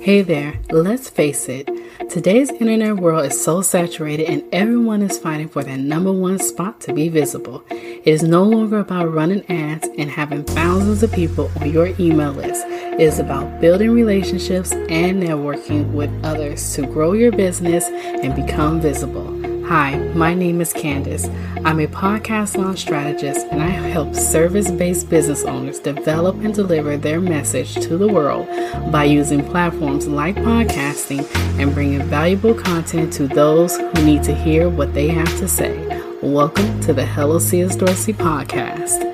Hey there, let's face it, today's internet world is so saturated and everyone is fighting for that number one spot to be visible. It is no longer about running ads and having thousands of people on your email list. It is about building relationships and networking with others to grow your business and become visible. Hi, my name is Candace. I'm a podcast launch strategist and I help service based business owners develop and deliver their message to the world by using platforms like podcasting and bringing valuable content to those who need to hear what they have to say. Welcome to the Hello C.S. Dorsey podcast.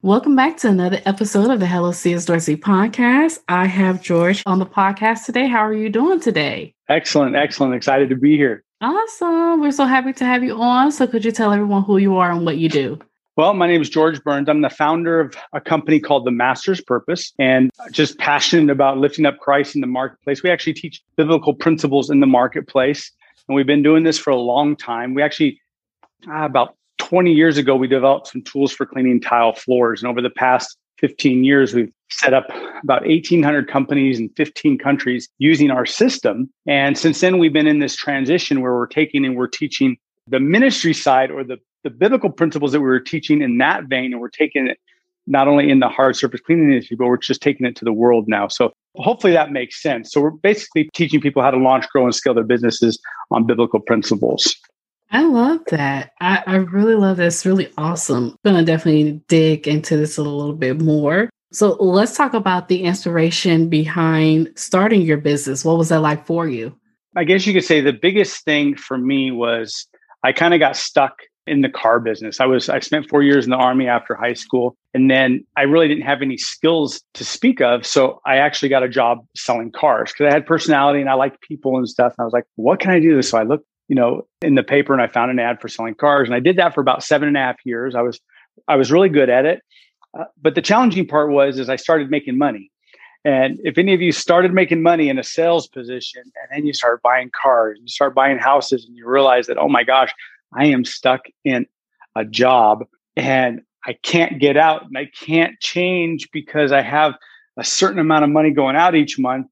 Welcome back to another episode of the Hello C.S. Dorsey podcast. I have George on the podcast today. How are you doing today? Excellent, excellent. Excited to be here. Awesome. We're so happy to have you on. So, could you tell everyone who you are and what you do? Well, my name is George Burns. I'm the founder of a company called The Master's Purpose and just passionate about lifting up Christ in the marketplace. We actually teach biblical principles in the marketplace, and we've been doing this for a long time. We actually, uh, about 20 years ago, we developed some tools for cleaning tile floors. And over the past 15 years, we've set up about 1,800 companies in 15 countries using our system. And since then, we've been in this transition where we're taking and we're teaching the ministry side or the, the biblical principles that we were teaching in that vein, and we're taking it not only in the hard surface cleaning industry, but we're just taking it to the world now. So hopefully that makes sense. So we're basically teaching people how to launch, grow, and scale their businesses on biblical principles. I love that. I, I really love this. Really awesome. I'm to definitely dig into this a little bit more. So let's talk about the inspiration behind starting your business. What was that like for you? I guess you could say the biggest thing for me was I kind of got stuck in the car business. I was I spent 4 years in the army after high school and then I really didn't have any skills to speak of, so I actually got a job selling cars cuz I had personality and I liked people and stuff. And I was like, what can I do? So I looked you know, in the paper and I found an ad for selling cars. And I did that for about seven and a half years. I was, I was really good at it. Uh, but the challenging part was, is I started making money. And if any of you started making money in a sales position and then you start buying cars, you start buying houses and you realize that, oh my gosh, I am stuck in a job and I can't get out and I can't change because I have a certain amount of money going out each month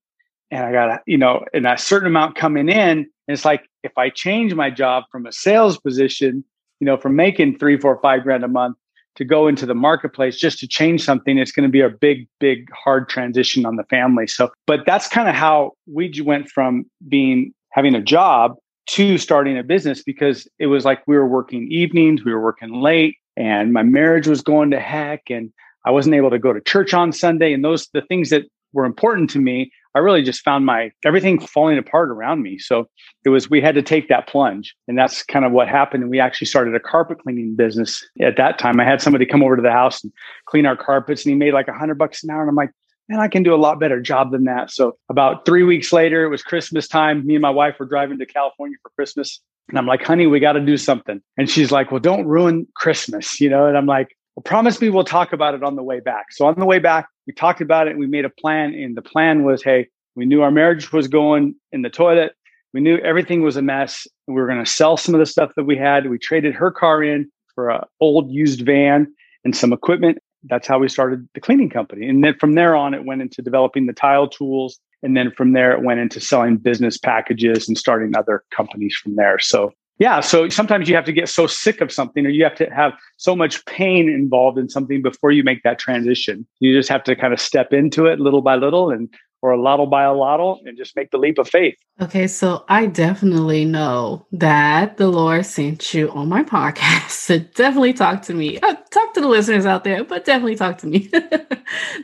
and I got, you know, and a certain amount coming in. And it's like, if I change my job from a sales position, you know, from making three, four, five grand a month to go into the marketplace just to change something, it's going to be a big, big, hard transition on the family. So, but that's kind of how we went from being having a job to starting a business because it was like we were working evenings, we were working late, and my marriage was going to heck, and I wasn't able to go to church on Sunday. And those the things that were important to me I really just found my everything falling apart around me. So it was we had to take that plunge, and that's kind of what happened. And we actually started a carpet cleaning business at that time. I had somebody come over to the house and clean our carpets, and he made like a hundred bucks an hour. And I'm like, man, I can do a lot better job than that. So about three weeks later, it was Christmas time. Me and my wife were driving to California for Christmas. And I'm like, honey, we got to do something. And she's like, well, don't ruin Christmas, you know? And I'm like, well, promise me we'll talk about it on the way back. So on the way back, we talked about it and we made a plan. And the plan was, hey, we knew our marriage was going in the toilet. We knew everything was a mess. We were going to sell some of the stuff that we had. We traded her car in for an old used van and some equipment. That's how we started the cleaning company. And then from there on, it went into developing the tile tools. And then from there, it went into selling business packages and starting other companies from there. So yeah, so sometimes you have to get so sick of something or you have to have so much pain involved in something before you make that transition. You just have to kind of step into it little by little and or a lotto by a lotto and just make the leap of faith. Okay, so I definitely know that the Lord sent you on my podcast to definitely talk to me. Uh, talk to the listeners out there, but definitely talk to me. this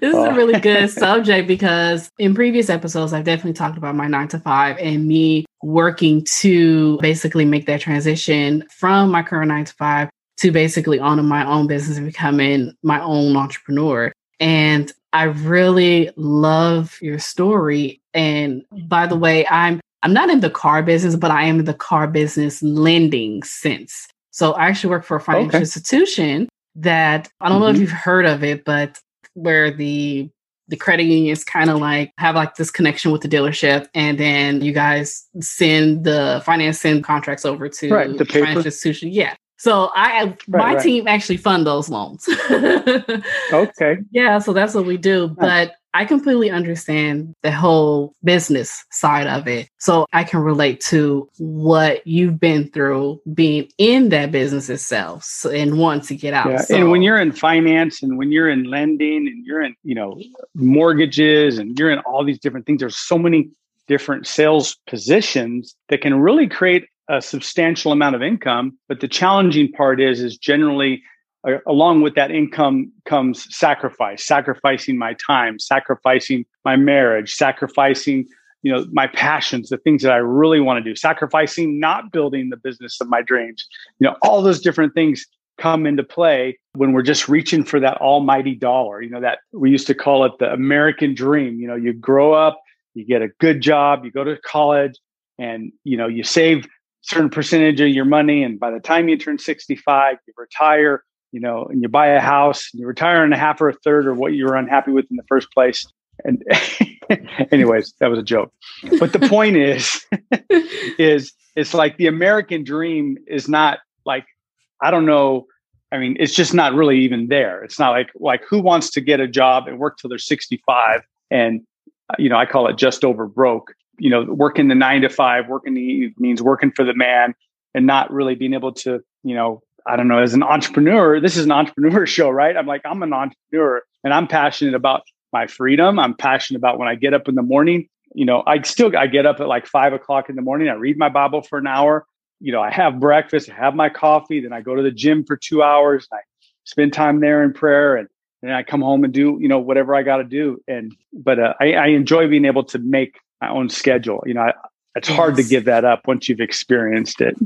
is oh. a really good subject because in previous episodes, I've definitely talked about my nine to five and me working to basically make that transition from my current nine to five to basically owning my own business and becoming my own entrepreneur. And I really love your story. And by the way, I'm I'm not in the car business, but I am in the car business lending sense. So I actually work for a financial okay. institution that I don't mm-hmm. know if mm-hmm. you've heard of it, but where the the credit unions kind of like have like this connection with the dealership and then you guys send the finance send contracts over to right, the financial institution. Yeah. So I right, my right. team actually fund those loans. okay. Yeah, so that's what we do. But I completely understand the whole business side of it. So I can relate to what you've been through being in that business itself and want to get out. Yeah. So, and when you're in finance and when you're in lending and you're in, you know, mortgages and you're in all these different things, there's so many different sales positions that can really create a substantial amount of income. But the challenging part is, is generally uh, along with that income comes sacrifice, sacrificing my time, sacrificing my marriage, sacrificing you know my passions the things that i really want to do sacrificing not building the business of my dreams you know all those different things come into play when we're just reaching for that almighty dollar you know that we used to call it the american dream you know you grow up you get a good job you go to college and you know you save certain percentage of your money and by the time you turn 65 you retire you know and you buy a house and you retire in a half or a third of what you were unhappy with in the first place. And anyways that was a joke. But the point is is it's like the american dream is not like i don't know i mean it's just not really even there. It's not like like who wants to get a job and work till they're 65 and you know i call it just over broke you know working the nine to five working the means working for the man and not really being able to you know i don't know as an entrepreneur this is an entrepreneur show right? I'm like i'm an entrepreneur and i'm passionate about my freedom. I'm passionate about when i get up in the morning. You know i still i get up at like five o'clock in the morning. I read my bible for an hour. You know i have breakfast i have my coffee then i go to the gym for two hours and i spend time there in prayer and then i come home and do you know whatever i got to do. And but uh, I, I enjoy being able to make my own schedule. You know, I, it's yes. hard to give that up once you've experienced it.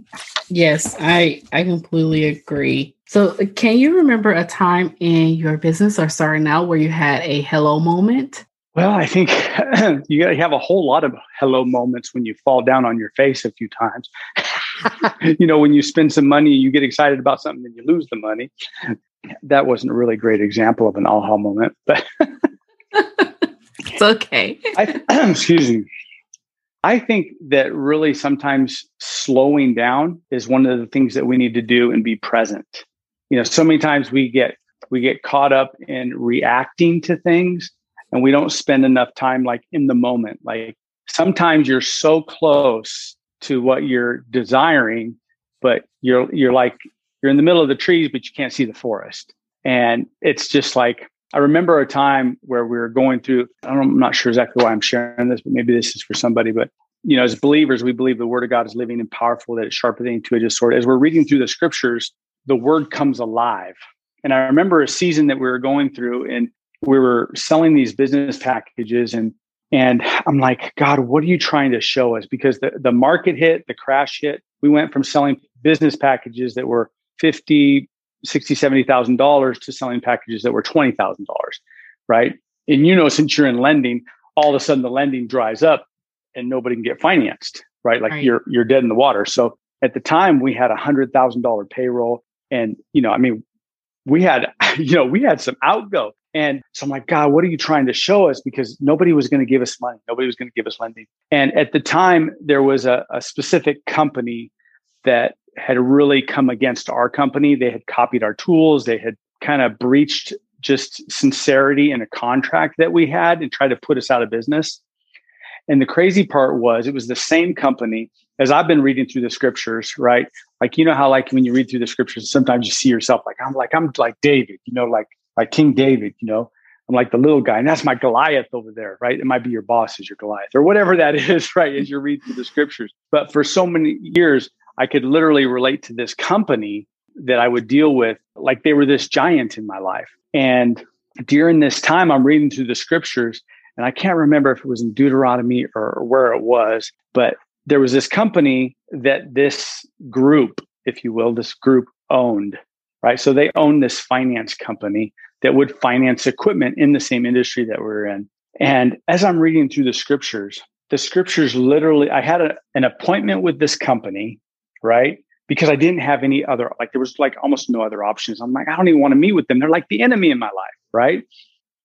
Yes, I I completely agree. So, uh, can you remember a time in your business or starting out where you had a hello moment? Well, I think you have a whole lot of hello moments when you fall down on your face a few times. you know, when you spend some money, you get excited about something and you lose the money. That wasn't a really great example of an aha moment, but it's okay. I, excuse me. I think that really sometimes slowing down is one of the things that we need to do and be present. You know, so many times we get we get caught up in reacting to things and we don't spend enough time like in the moment. Like sometimes you're so close to what you're desiring, but you're you're like you're in the middle of the trees, but you can't see the forest. And it's just like I remember a time where we were going through, I I'm not sure exactly why I'm sharing this, but maybe this is for somebody. But, you know, as believers, we believe the word of God is living and powerful, that it's sharper than two edged sword. As we're reading through the scriptures, the word comes alive. And I remember a season that we were going through and we were selling these business packages and and I'm like, God, what are you trying to show us? Because the, the market hit, the crash hit. We went from selling business packages that were 50, sixty, seventy thousand dollars to selling packages that were twenty thousand dollars, right? And you know, since you're in lending, all of a sudden the lending dries up and nobody can get financed, right? Like right. you're you're dead in the water. So at the time we had a hundred thousand dollar payroll, and you know, I mean, we had you know we had some outgo. And so I'm like, God, what are you trying to show us? Because nobody was going to give us money. Nobody was going to give us lending. And at the time, there was a, a specific company that had really come against our company. They had copied our tools. They had kind of breached just sincerity in a contract that we had and tried to put us out of business. And the crazy part was it was the same company as I've been reading through the scriptures, right? Like you know how like when you read through the scriptures, sometimes you see yourself like I'm like I'm like David, you know, like like King David, you know. I'm like the little guy, and that's my Goliath over there, right? It might be your boss as your Goliath or whatever that is, right? As you read through the scriptures. But for so many years, I could literally relate to this company that I would deal with like they were this giant in my life. And during this time, I'm reading through the scriptures, and I can't remember if it was in Deuteronomy or where it was, but there was this company that this group, if you will, this group owned, right? So they owned this finance company that would finance equipment in the same industry that we're in. And as I'm reading through the scriptures, the scriptures literally, I had a, an appointment with this company right? Because I didn't have any other, like there was like almost no other options. I'm like, I don't even want to meet with them. They're like the enemy in my life, right?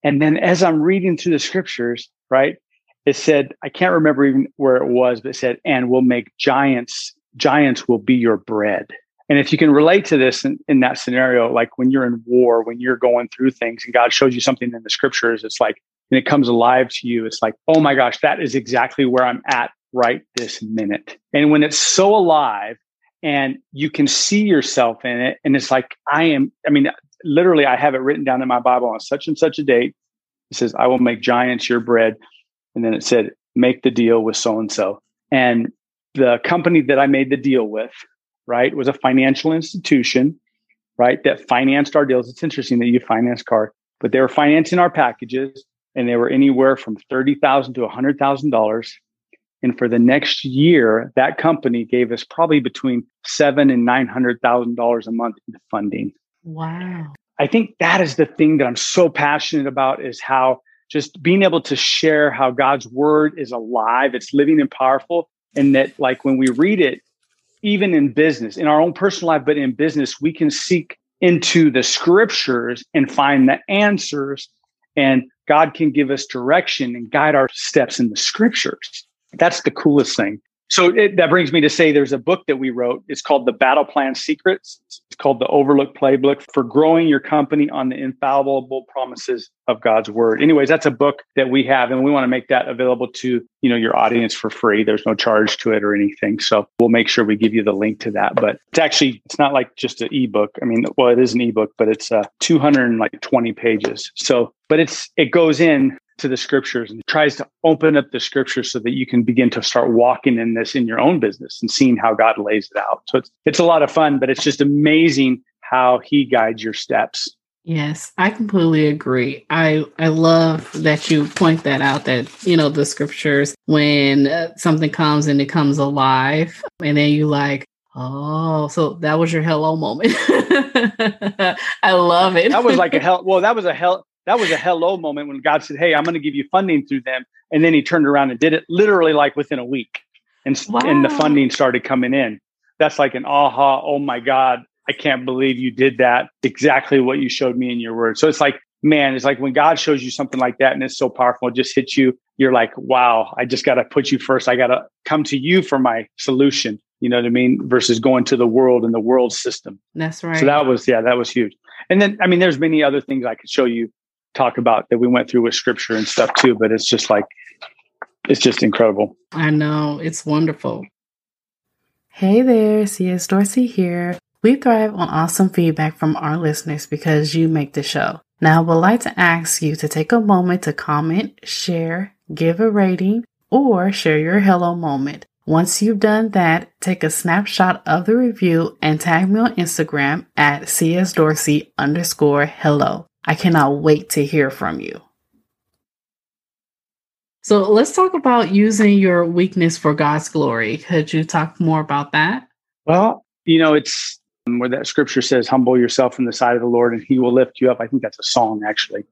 And then as I'm reading through the scriptures, right, it said, I can't remember even where it was, but it said, and we'll make giants, giants will be your bread. And if you can relate to this in, in that scenario, like when you're in war, when you're going through things and God shows you something in the scriptures, it's like, and it comes alive to you, it's like, oh my gosh, that is exactly where I'm at right this minute. And when it's so alive and you can see yourself in it, and it's like, I am, I mean, literally, I have it written down in my Bible on such and such a date. It says, I will make giants your bread. And then it said, make the deal with so and so. And the company that I made the deal with, right, was a financial institution, right, that financed our deals. It's interesting that you finance car, but they were financing our packages and they were anywhere from 30,000 to $100,000. And for the next year, that company gave us probably between seven and nine hundred thousand dollars a month in funding. Wow. I think that is the thing that I'm so passionate about is how just being able to share how God's word is alive, it's living and powerful, and that like when we read it, even in business, in our own personal life, but in business, we can seek into the scriptures and find the answers, and God can give us direction and guide our steps in the scriptures. That's the coolest thing. So it, that brings me to say there's a book that we wrote. It's called The Battle Plan Secrets. It's called The Overlook Playbook for Growing Your Company on the Infallible Promises of God's Word. Anyways, that's a book that we have, and we want to make that available to you know your audience for free. There's no charge to it or anything. So we'll make sure we give you the link to that. But it's actually it's not like just an ebook. I mean, well, it is an ebook, but it's uh, 220 pages. So, but it's it goes in to the scriptures and tries to open up the scriptures so that you can begin to start walking in this in your own business and seeing how God lays it out. So it's it's a lot of fun, but it's just amazing how he guides your steps. Yes, I completely agree. I I love that you point that out that you know the scriptures when uh, something comes and it comes alive and then you like Oh, so that was your hello moment. I love it. that was like a hell. Well, that was a hell that was a hello moment when God said, Hey, I'm going to give you funding through them. And then he turned around and did it literally like within a week. And, wow. and the funding started coming in. That's like an aha, oh my God, I can't believe you did that. Exactly what you showed me in your word. So it's like, man, it's like when God shows you something like that and it's so powerful, it just hits you. You're like, wow, I just got to put you first. I got to come to you for my solution. You know what I mean? Versus going to the world and the world system. That's right. So that was, yeah, that was huge. And then, I mean, there's many other things I could show you talk about that we went through with scripture and stuff too. But it's just like, it's just incredible. I know. It's wonderful. Hey there, CS Dorsey here. We thrive on awesome feedback from our listeners because you make the show. Now, I would like to ask you to take a moment to comment, share, give a rating, or share your hello moment. Once you've done that, take a snapshot of the review and tag me on Instagram at csdorsey underscore hello. I cannot wait to hear from you. So let's talk about using your weakness for God's glory. Could you talk more about that? Well, you know, it's um, where that scripture says, humble yourself in the sight of the Lord and he will lift you up. I think that's a song actually.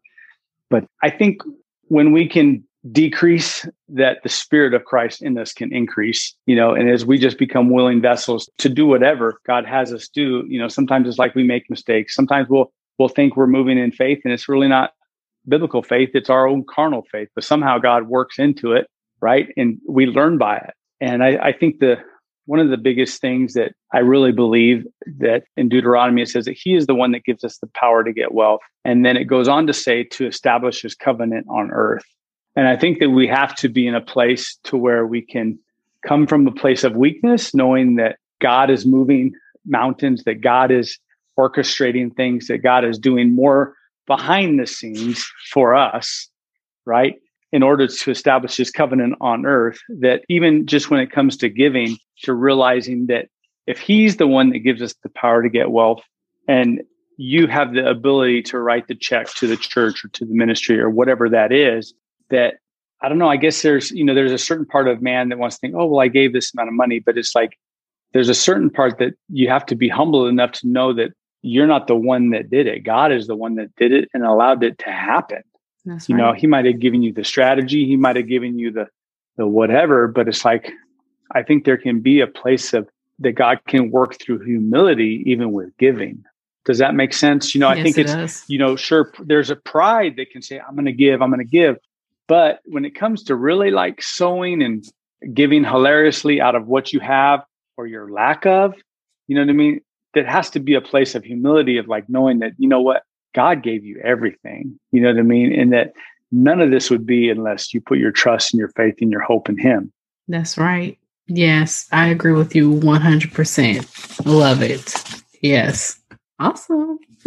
But I think when we can decrease that the spirit of Christ in us can increase, you know, and as we just become willing vessels to do whatever God has us do, you know, sometimes it's like we make mistakes. Sometimes we'll we'll think we're moving in faith and it's really not biblical faith it's our own carnal faith but somehow god works into it right? And we learn by it. And i, I think the one of the biggest things that i really believe that in deuteronomy it says that he is the one that gives us the power to get wealth and then it goes on to say to establish his covenant on earth. And i think that we have to be in a place to where we can come from a place of weakness knowing that god is moving mountains that god is orchestrating things that God is doing more behind the scenes for us, right? In order to establish his covenant on earth, that even just when it comes to giving, to realizing that if he's the one that gives us the power to get wealth and you have the ability to write the check to the church or to the ministry or whatever that is, that I don't know, I guess there's, you know, there's a certain part of man that wants to think, oh, well, I gave this amount of money, but it's like there's a certain part that you have to be humble enough to know that you're not the one that did it. God is the one that did it and allowed it to happen. That's you right. know, he might have given you the strategy, he might have given you the the whatever, but it's like I think there can be a place of that God can work through humility even with giving. Does that make sense? You know, yes, I think it it's you know, sure there's a pride that can say I'm going to give, I'm going to give. But when it comes to really like sowing and giving hilariously out of what you have or your lack of, you know what I mean? There has to be a place of humility of like knowing that you know what god gave you everything you know what i mean and that none of this would be unless you put your trust and your faith and your hope in Him. That's right. Yes, I agree with you 100%. Love it. Yes. Awesome.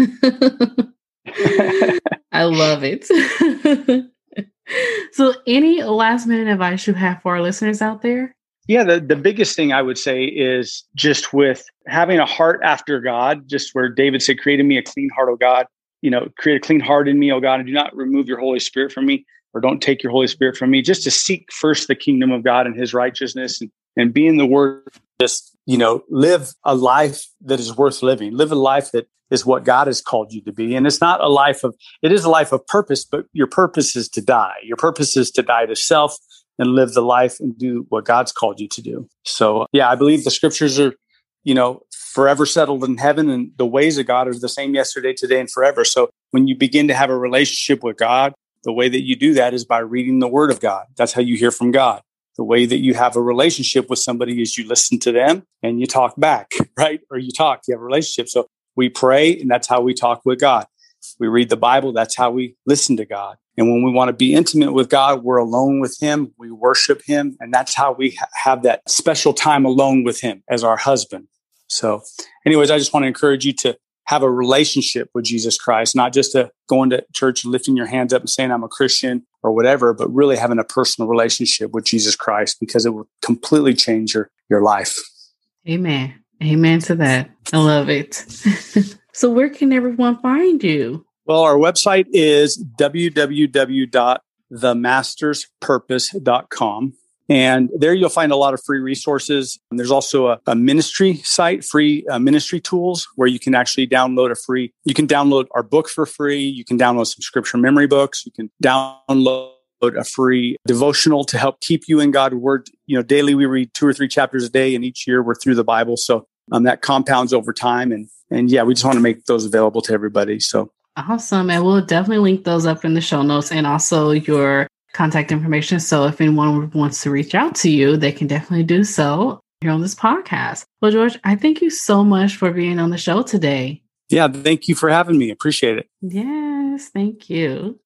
I love it. so, any last minute advice you have for our listeners out there? Yeah, the, the biggest thing I would say is just with having a heart after God, just where David said, Create in me a clean heart, O God. You know, create a clean heart in me, O God, and do not remove your Holy Spirit from me, or don't take your Holy Spirit from me. Just to seek first the kingdom of God and his righteousness and, and be in the word. Just, you know, live a life that is worth living. Live a life that is what God has called you to be. And it's not a life of, it is a life of purpose, but your purpose is to die. Your purpose is to die to self and live the life and do what God's called you to do. So, yeah, I believe the scriptures are, you know, forever settled in heaven and the ways of God are the same yesterday, today, and forever. So, when you begin to have a relationship with God, the way that you do that is by reading the word of God. That's how you hear from God. The way that you have a relationship with somebody is you listen to them and you talk back, right? Or you talk, you have a relationship. So we pray, and that's how we talk with God. We read the Bible, that's how we listen to God. And when we want to be intimate with God, we're alone with Him, we worship Him, and that's how we ha- have that special time alone with Him as our husband. So, anyways, I just want to encourage you to have a relationship with Jesus Christ, not just a going to church, and lifting your hands up and saying I'm a Christian or whatever, but really having a personal relationship with Jesus Christ because it will completely change your, your life. Amen. Amen to that. I love it. so, where can everyone find you? Well, our website is www.themasterspurpose.com. And there you'll find a lot of free resources. And there's also a, a ministry site, free uh, ministry tools, where you can actually download a free, you can download our book for free. You can download some scripture memory books. You can download a free devotional to help keep you in God's word. You know, daily we read two or three chapters a day, and each year we're through the Bible. So um, that compounds over time. And, and yeah, we just want to make those available to everybody. So awesome. And we'll definitely link those up in the show notes and also your contact information. So if anyone wants to reach out to you, they can definitely do so here on this podcast. Well, George, I thank you so much for being on the show today. Yeah, thank you for having me. Appreciate it. Yes, thank you.